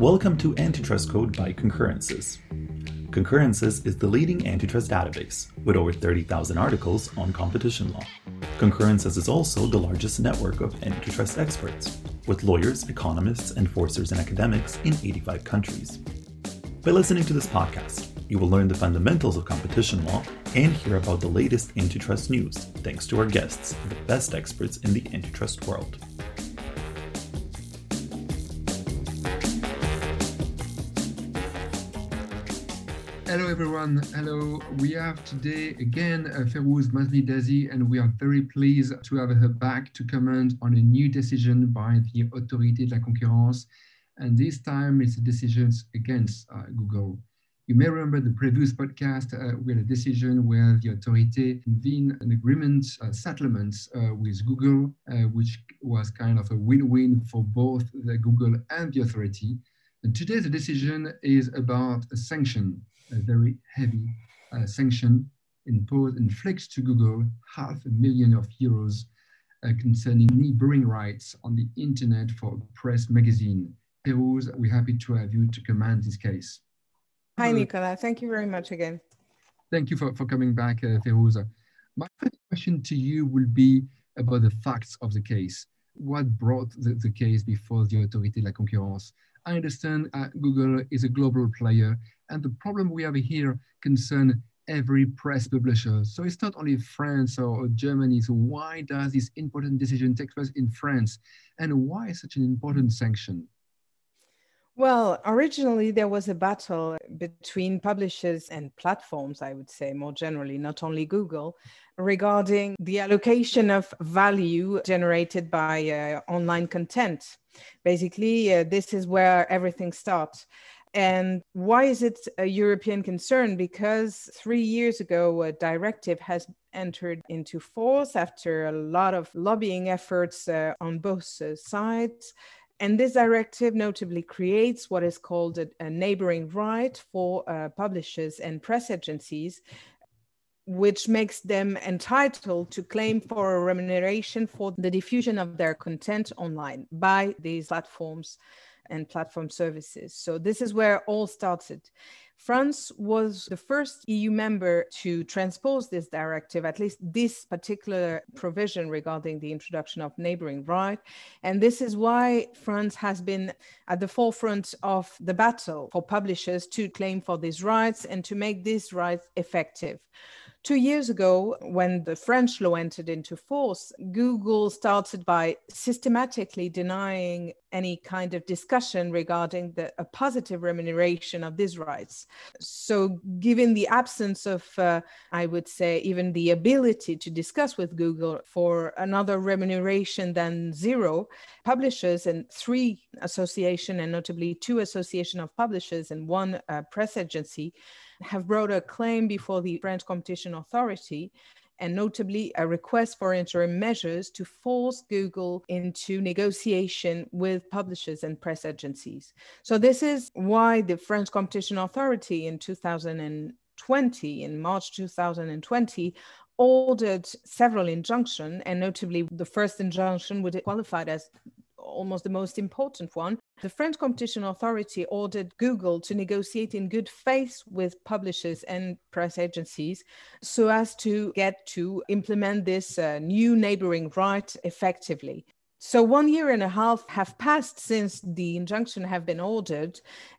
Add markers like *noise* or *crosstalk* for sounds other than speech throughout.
Welcome to Antitrust Code by Concurrences. Concurrences is the leading antitrust database with over 30,000 articles on competition law. Concurrences is also the largest network of antitrust experts, with lawyers, economists, enforcers, and academics in 85 countries. By listening to this podcast, you will learn the fundamentals of competition law and hear about the latest antitrust news, thanks to our guests, the best experts in the antitrust world. Everyone. Hello. We have today again uh, Ferouz Mazmi-Dazi, and we are very pleased to have her back to comment on a new decision by the Autorité de la Concurrence. And this time it's a decision against uh, Google. You may remember the previous podcast, uh, we had a decision where the authority convened an agreement, uh, settlement uh, with Google, uh, which was kind of a win-win for both the Google and the authority. And today the decision is about a sanction a very heavy uh, sanction imposed, inflicts to Google half a million of euros uh, concerning neighboring rights on the internet for a press magazine. Ferouz, we're happy to have you to command this case. Hi, Nicola. Thank you very much again. Thank you for, for coming back, uh. My first question to you will be about the facts of the case. What brought the, the case before the Autorité de la Concurrence? I understand uh, Google is a global player and the problem we have here concern every press publisher. So it's not only France or, or Germany. So why does this important decision take place in France? And why such an important sanction? Well, originally there was a battle between publishers and platforms, I would say more generally, not only Google, regarding the allocation of value generated by uh, online content. Basically, uh, this is where everything starts. And why is it a European concern? Because three years ago, a directive has entered into force after a lot of lobbying efforts uh, on both uh, sides. And this directive notably creates what is called a, a neighboring right for uh, publishers and press agencies, which makes them entitled to claim for a remuneration for the diffusion of their content online by these platforms and platform services. So this is where all started. France was the first EU member to transpose this directive, at least this particular provision regarding the introduction of neighboring right. And this is why France has been at the forefront of the battle for publishers to claim for these rights and to make these rights effective. Two years ago, when the French law entered into force, Google started by systematically denying any kind of discussion regarding the, a positive remuneration of these rights. So, given the absence of, uh, I would say, even the ability to discuss with Google for another remuneration than zero, publishers and three association and notably two association of publishers and one uh, press agency have brought a claim before the French Competition Authority and notably a request for interim measures to force Google into negotiation with publishers and press agencies. So, this is why the French Competition Authority in 2020, in March 2020, ordered several injunctions, and notably the first injunction would qualified as almost the most important one. The French Competition Authority ordered Google to negotiate in good faith with publishers and press agencies so as to get to implement this uh, new neighboring right effectively. So one year and a half have passed since the injunction have been ordered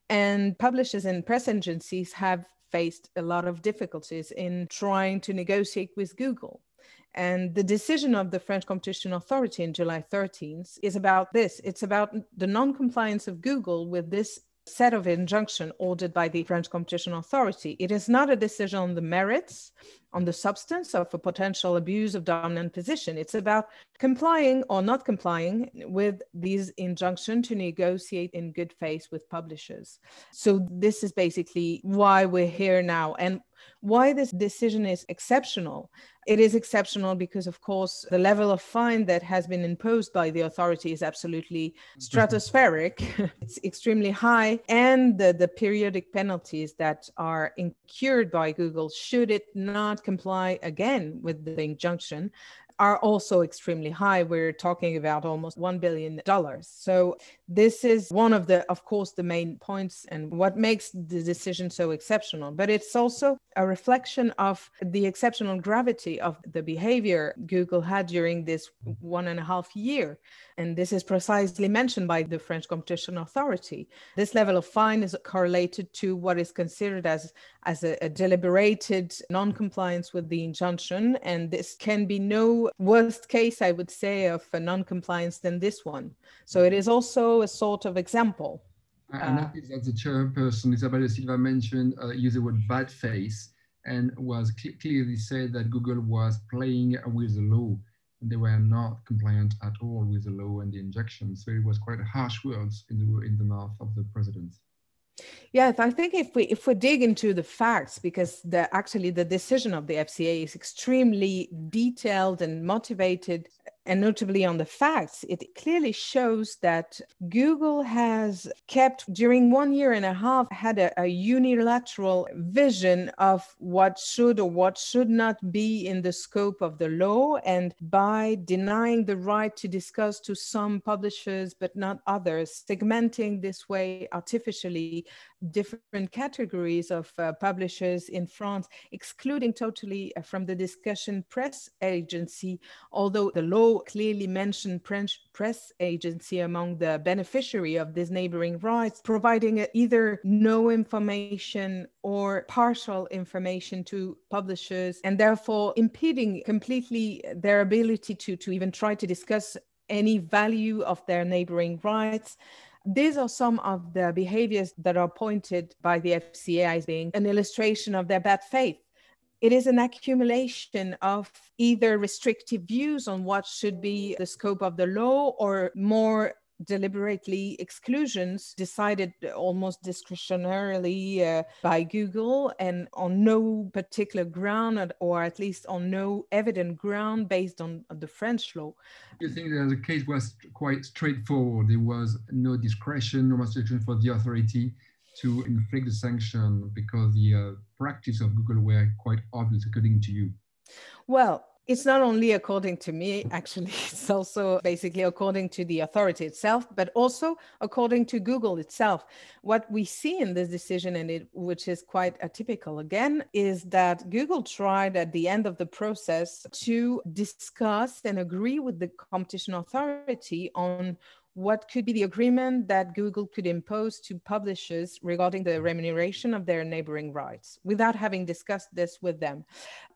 and publishers and press agencies have faced a lot of difficulties in trying to negotiate with Google. And the decision of the French Competition Authority in July 13th is about this. It's about the non-compliance of Google with this set of injunction ordered by the French Competition Authority. It is not a decision on the merits, on the substance of a potential abuse of dominant position. It's about complying or not complying with these injunction to negotiate in good faith with publishers. So this is basically why we're here now. And why this decision is exceptional. It is exceptional because, of course, the level of fine that has been imposed by the authority is absolutely mm-hmm. stratospheric. *laughs* it's extremely high. And the, the periodic penalties that are incurred by Google, should it not comply again with the injunction, are also extremely high. We're talking about almost $1 billion. So, this is one of the, of course, the main points and what makes the decision so exceptional. But it's also a reflection of the exceptional gravity of the behavior Google had during this one and a half year. And this is precisely mentioned by the French Competition Authority. This level of fine is correlated to what is considered as, as a, a deliberated non compliance with the injunction. And this can be no worst case, I would say, of a non compliance than this one. So it is also a sort of example. I noticed that the chairperson, Isabelle de Silva, mentioned uh, use the word bad face and was cl clearly said that Google was playing with the law And they were not compliant at all with the law and the injunction. So it was quite harsh words in the in the mouth of the president. Yes, I think if we if we dig into the facts, because the actually the decision of the FCA is extremely detailed and motivated and notably on the facts, it clearly shows that Google has kept, during one year and a half, had a, a, unilateral vision of what should or what should not be in the scope of the law. And by denying the right to discuss to some publishers but not others, segmenting this way artificially different categories of uh, publishers in France, excluding totally uh, from the discussion press agency, although the law clearly mentioned French press agency among the beneficiary of these neighboring rights, providing either no information or partial information to publishers and therefore impeding completely their ability to, to even try to discuss any value of their neighboring rights. These are some of the behaviors that are pointed by the FCA as being an illustration of their bad faith. It is an accumulation of either restrictive views on what should be the scope of the law or more deliberately exclusions decided almost discretionarily uh, by Google and on no particular ground or at least on no evident ground based on, on the French law. You think that the case was quite straightforward. There was no discretion, no restriction for the authority to inflict the sanction because the uh, practice of Google were quite obvious, according to you? Well, it's not only according to me, actually, *laughs* it's also basically according to the authority itself, but also according to Google itself. What we see in this decision, and it, which is quite atypical again, is that Google tried at the end of the process to discuss and agree with the competition authority on what could be the agreement that Google could impose to publishers regarding the remuneration of their neighboring rights without having discussed this with them.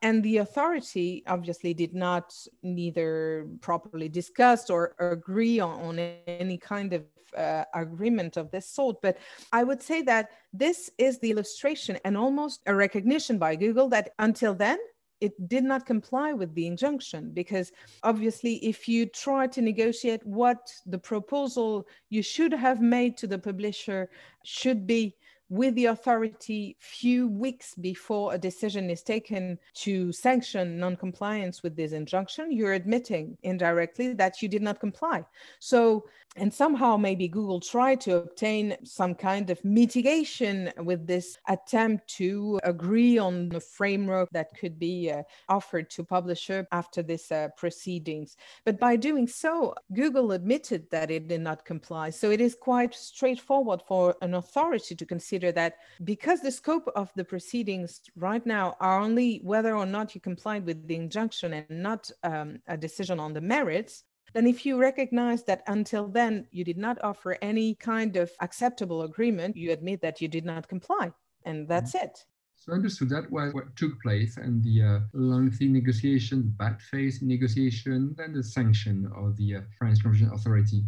And the authority obviously did not neither properly discuss or agree on, on any kind of uh, agreement of this sort. But I would say that this is the illustration and almost a recognition by Google that until then, it did not comply with the injunction because obviously if you try to negotiate what the proposal you should have made to the publisher should be with the authority few weeks before a decision is taken to sanction non-compliance with this injunction you're admitting indirectly that you did not comply. So and somehow maybe google tried to obtain some kind of mitigation with this attempt to agree on a framework that could be uh, offered to publisher after this uh, proceedings. But by doing so google admitted that it did not comply. So it is quite straightforward for an authority to consider consider that because the scope of the proceedings right now are only whether or not you complied with the injunction and not um, a decision on the merits, then if you recognize that until then you did not offer any kind of acceptable agreement, you admit that you did not comply. And that's mm-hmm. it. So understood that was what took place and the uh, lengthy negotiation, bad faith negotiation, then the sanction of the uh, French Competition Authority.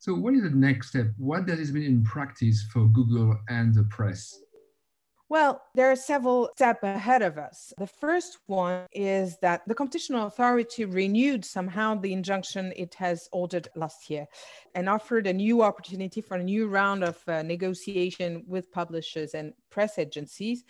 So what is the next step? What does this mean in practice for Google and the press? Well, there are several steps ahead of us. The first one is that the competition authority renewed somehow the injunction it has ordered last year and offered a new opportunity for a new round of uh, negotiation with publishers and press agencies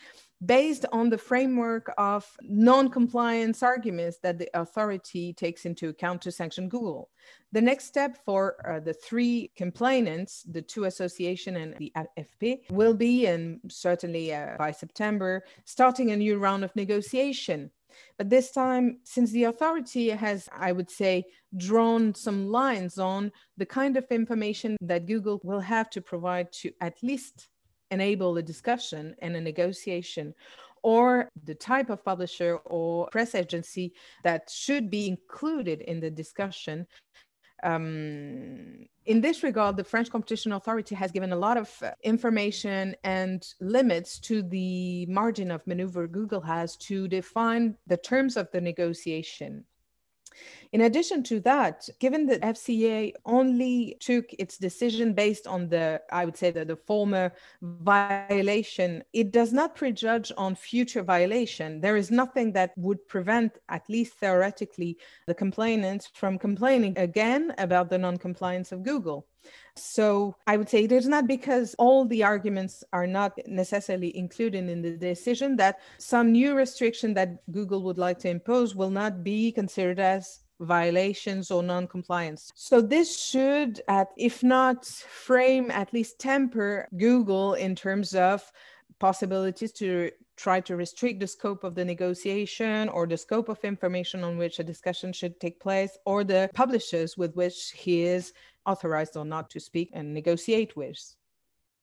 based on the framework of non-compliance arguments that the authority takes into account to sanction Google. The next step for uh, the three complainants, the two association and the AFP, will be, and certainly uh, by September, starting a new round of negotiation. But this time, since the authority has, I would say, drawn some lines on the kind of information that Google will have to provide to at least enable a discussion and a negotiation or the type of publisher or press agency that should be included in the discussion um, in this regard, the French Competition Authority has given a lot of uh, information and limits to the margin of maneuver Google has to define the terms of the negotiation. In addition to that, given that FCA only took its decision based on the, I would say that the former violation, it does not prejudge on future violation. There is nothing that would prevent, at least theoretically, the complainants from complaining again about the non-compliance of Google. So I would say it is not because all the arguments are not necessarily included in the decision that some new restriction that Google would like to impose will not be considered as violations or non-compliance. So this should, at, if not frame, at least temper Google in terms of possibilities to try to restrict the scope of the negotiation or the scope of information on which a discussion should take place or the publishers with which he is authorized or not to speak and negotiate with.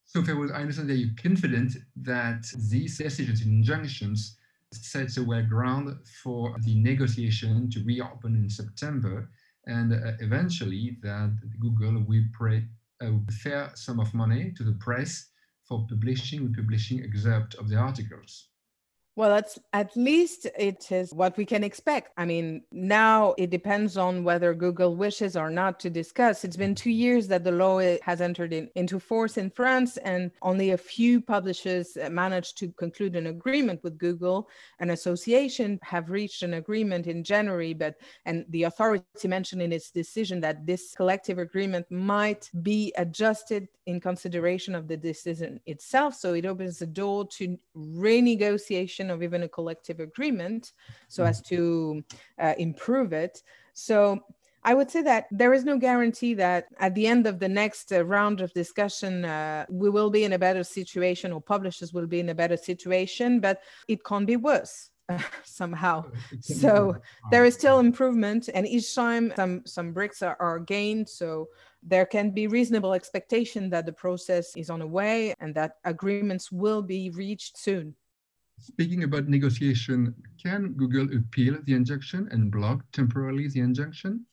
So, Ferouz, I understand that you're confident that these decisions and injunctions sets a way ground for the negotiation to reopen in September, and uh, eventually that Google will pay a fair sum of money to the press for publishing republishing excerpt of the articles. Well, that's at least it is what we can expect. I mean, now it depends on whether Google wishes or not to discuss. It's been two years that the law has entered in, into force in France, and only a few publishers uh, managed to conclude an agreement with Google. An association have reached an agreement in January, but and the authority mentioned in its decision that this collective agreement might be adjusted in consideration of the decision itself. So it opens the door to renegotiation of even a collective agreement so as to uh, improve it. So I would say that there is no guarantee that at the end of the next uh, round of discussion, uh, we will be in a better situation or publishers will be in a better situation, but it can't be worse. *laughs* somehow. So there is still improvement, and each time some some bricks are, are gained. So there can be reasonable expectation that the process is on the way and that agreements will be reached soon. Speaking about negotiation, can Google appeal the injunction and block temporarily the injunction?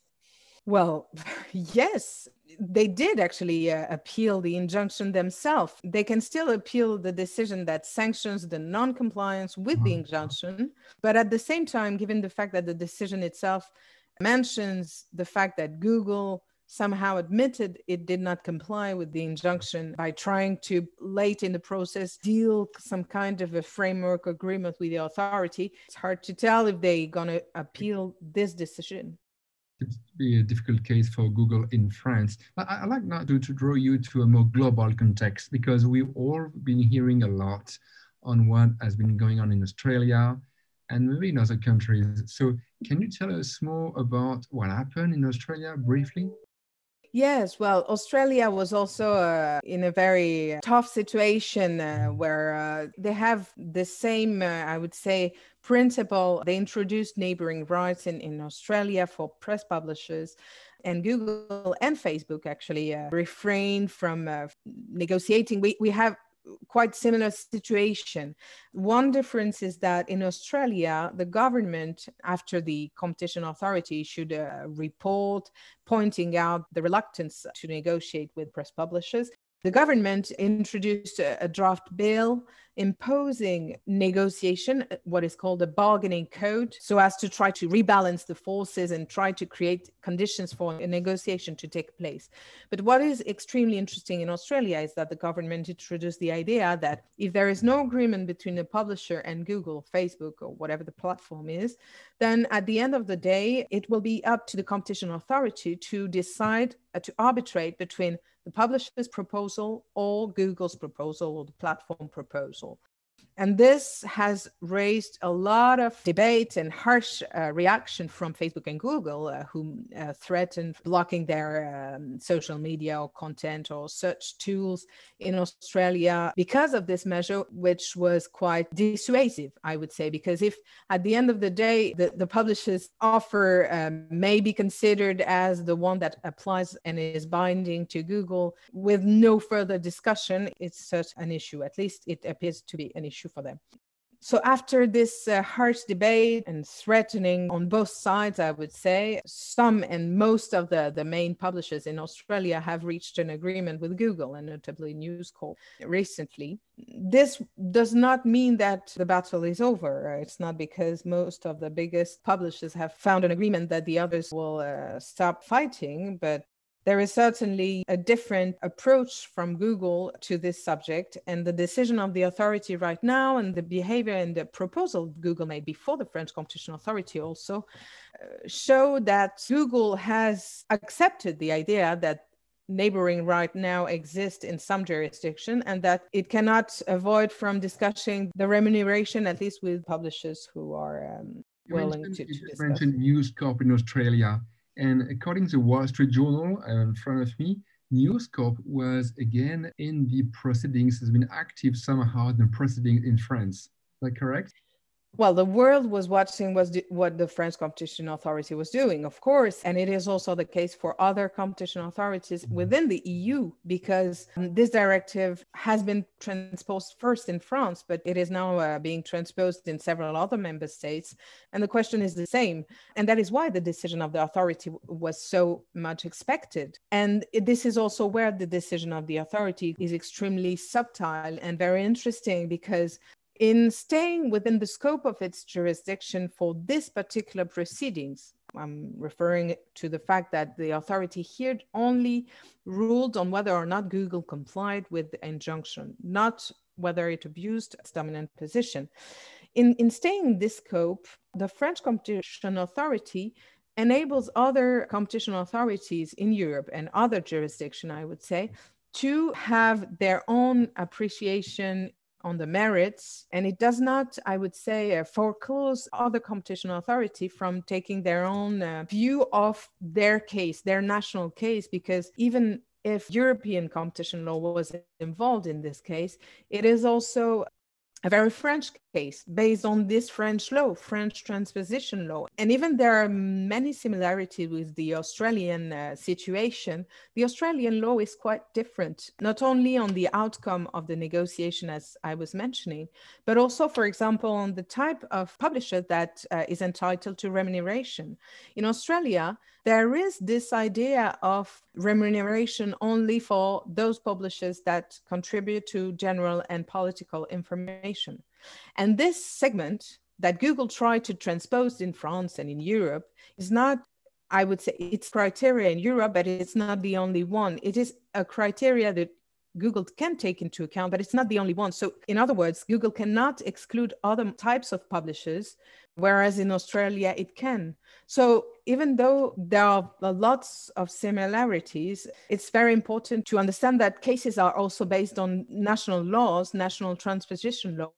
Well, *laughs* yes, they did actually uh, appeal the injunction themselves. They can still appeal the decision that sanctions the non compliance with the injunction. But at the same time, given the fact that the decision itself mentions the fact that Google somehow admitted it did not comply with the injunction by trying to late in the process deal some kind of a framework agreement with the authority it's hard to tell if they're going to appeal this decision to be a difficult case for Google in France. I, I like now to, to draw you to a more global context because we've all been hearing a lot on what has been going on in Australia and maybe in other countries. So, can you tell us more about what happened in Australia briefly? Yes, well, Australia was also uh, in a very tough situation uh, where uh, they have the same, uh, I would say, principle. They introduced neighboring rights in, in Australia for press publishers. And Google and Facebook actually uh, refrained from uh, negotiating. We, we have quite similar situation. One difference is that in Australia, the government, after the competition authority issued a report pointing out the reluctance to negotiate with press publishers, the government introduced a, a, draft bill imposing negotiation, uh, what is called a bargaining code, so as to try to rebalance the forces and try to create conditions for a negotiation to take place. But what is extremely interesting in Australia is that the government introduced the idea that if there is no agreement between the publisher and Google, Facebook, or whatever the platform is, then at the end of the day, it will be up to the competition authority to decide, uh, to arbitrate between the publisher's proposal or Google's proposal or the platform proposal. And this has raised a lot of debate and harsh uh, reaction from Facebook and Google, uh, who uh, threatened blocking their um, social media or content or search tools in Australia because of this measure, which was quite dissuasive, I would say. Because if at the end of the day, the, the publisher's offer um, may be considered as the one that applies and is binding to Google with no further discussion, it's such an issue. At least it appears to be an issue issue for them. So, after this uh, harsh debate and threatening on both sides, I would say some and most of the, the main publishers in Australia have reached an agreement with Google and notably News Corp recently. This does not mean that the battle is over. It's not because most of the biggest publishers have found an agreement that the others will uh, stop fighting, but there is certainly a different approach from Google to this subject, and the decision of the authority right now, and the behavior and the proposal Google made before the French Competition Authority also uh, show that Google has accepted the idea that neighboring right now exist in some jurisdiction and that it cannot avoid from discussing the remuneration at least with publishers who are um, willing to, to you mentioned News Corp in Australia and according to Wall Street Journal uh, in front of me, News Corp was again in the proceedings, has been active somehow in the proceedings in France. Is that correct? Well, the world was watching was what the French Competition Authority was doing, of course, and it is also the case for other competition authorities mm-hmm. within the EU because um, this directive has been transposed first in France, but it is now uh, being transposed in several other member states, and the question is the same, and that is why the decision of the authority was so much expected, and this is also where the decision of the authority is extremely subtle and very interesting because in staying within the scope of its jurisdiction for this particular proceedings, I'm referring to the fact that the authority here only ruled on whether or not Google complied with the injunction, not whether it abused its dominant position. In, in staying in this scope, the French Competition Authority enables other competition authorities in Europe and other jurisdictions, I would say, to have their own appreciation on the merits and it does not i would say uh, foreclose other competition authority from taking their own uh, view of their case their national case because even if european competition law was involved in this case it is also a very French case based on this French law, French transposition law. And even there are many similarities with the Australian uh, situation. The Australian law is quite different, not only on the outcome of the negotiation, as I was mentioning, but also, for example, on the type of publisher that uh, is entitled to remuneration. In Australia, there is this idea of remuneration only for those publishers that contribute to general and political information. And this segment that Google tried to transpose in France and in Europe is not, I would say, it's criteria in Europe, but it's not the only one. It is a criteria that Google can take into account, but it's not the only one. So, in other words, Google cannot exclude other types of publishers, whereas in Australia it can. So, even though there are lots of similarities, it's very important to understand that cases are also based on national laws, national transposition law.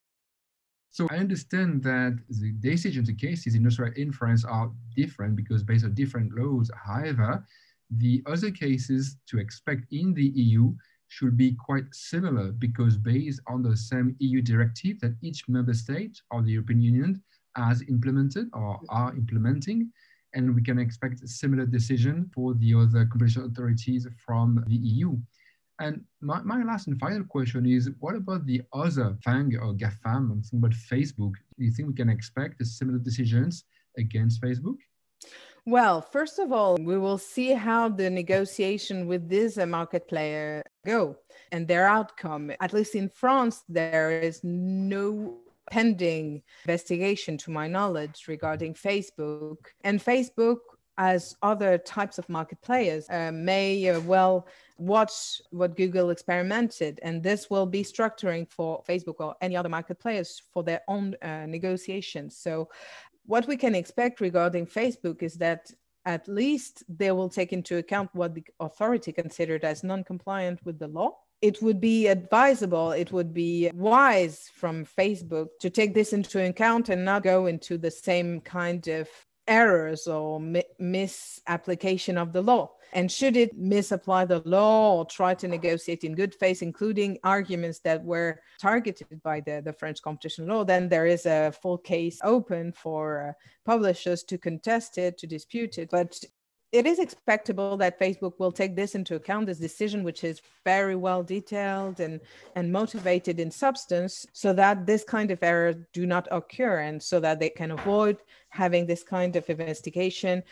So I understand that the decisions, the cases in Australia in France are different because based on different laws. However, the other cases to expect in the EU should be quite similar because based on the same EU directive that each member state of the European Union has implemented or are implementing. And we can expect a similar decision for the other competition authorities from the EU. And my, my last and final question is, what about the other FANG or GAFAM? I'm thinking about Facebook. Do you think we can expect similar decisions against Facebook? Well, first of all, we will see how the negotiation with this market player go and their outcome. At least in France, there is no pending investigation, to my knowledge, regarding Facebook. And Facebook, as other types of market players, uh, may uh, well watch what Google experimented, and this will be structuring for Facebook or any other market players for their own uh, negotiations. So what we can expect regarding Facebook is that at least they will take into account what the authority considered as non-compliant with the law it would be advisable, it would be wise from Facebook to take this into account and not go into the same kind of errors or mi- misapplication of the law. And should it misapply the law or try to negotiate in good faith, including arguments that were targeted by the, the French competition law, then there is a full case open for uh, publishers to contest it, to dispute it. But it is expectable that Facebook will take this into account, this decision, which is very well detailed and, and motivated in substance, so that this kind of error do not occur and so that they can avoid having this kind of investigation.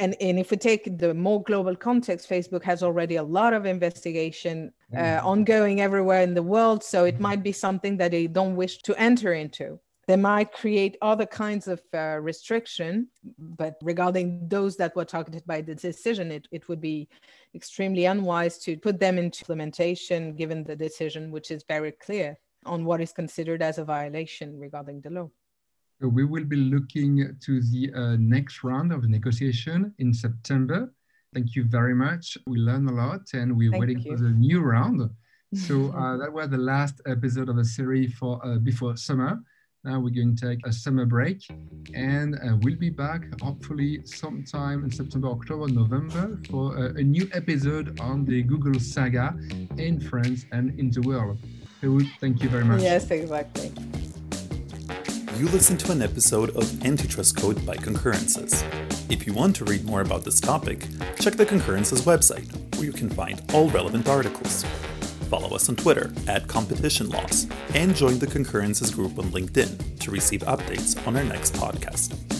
And, and if we take the more global context, Facebook has already a lot of investigation uh, mm-hmm. ongoing everywhere in the world. So it might be something that they don't wish to enter into they might create other kinds of uh, restriction but regarding those that were targeted by the decision it, it would be extremely unwise to put them into implementation given the decision which is very clear on what is considered as a violation regarding the law. We will be looking to the uh, next round of negotiation in september. Thank you very much. We learned a lot and we're thank waiting you. for the new round. So *laughs* uh, that was the last episode of the series for uh, before summer now we're going to take a summer break and uh, we'll be back hopefully sometime in September, October, November for a, a new episode on the Google saga in France and in the world. thank you very much. Yes, exactly. You listened to an episode of Antitrust Code by Concurrences. If you want to read more about this topic, check the Concurrences website, where you can find all relevant articles follow us on Twitter at Competition Laws, and join the Concurrences group on LinkedIn to receive updates on our next podcast.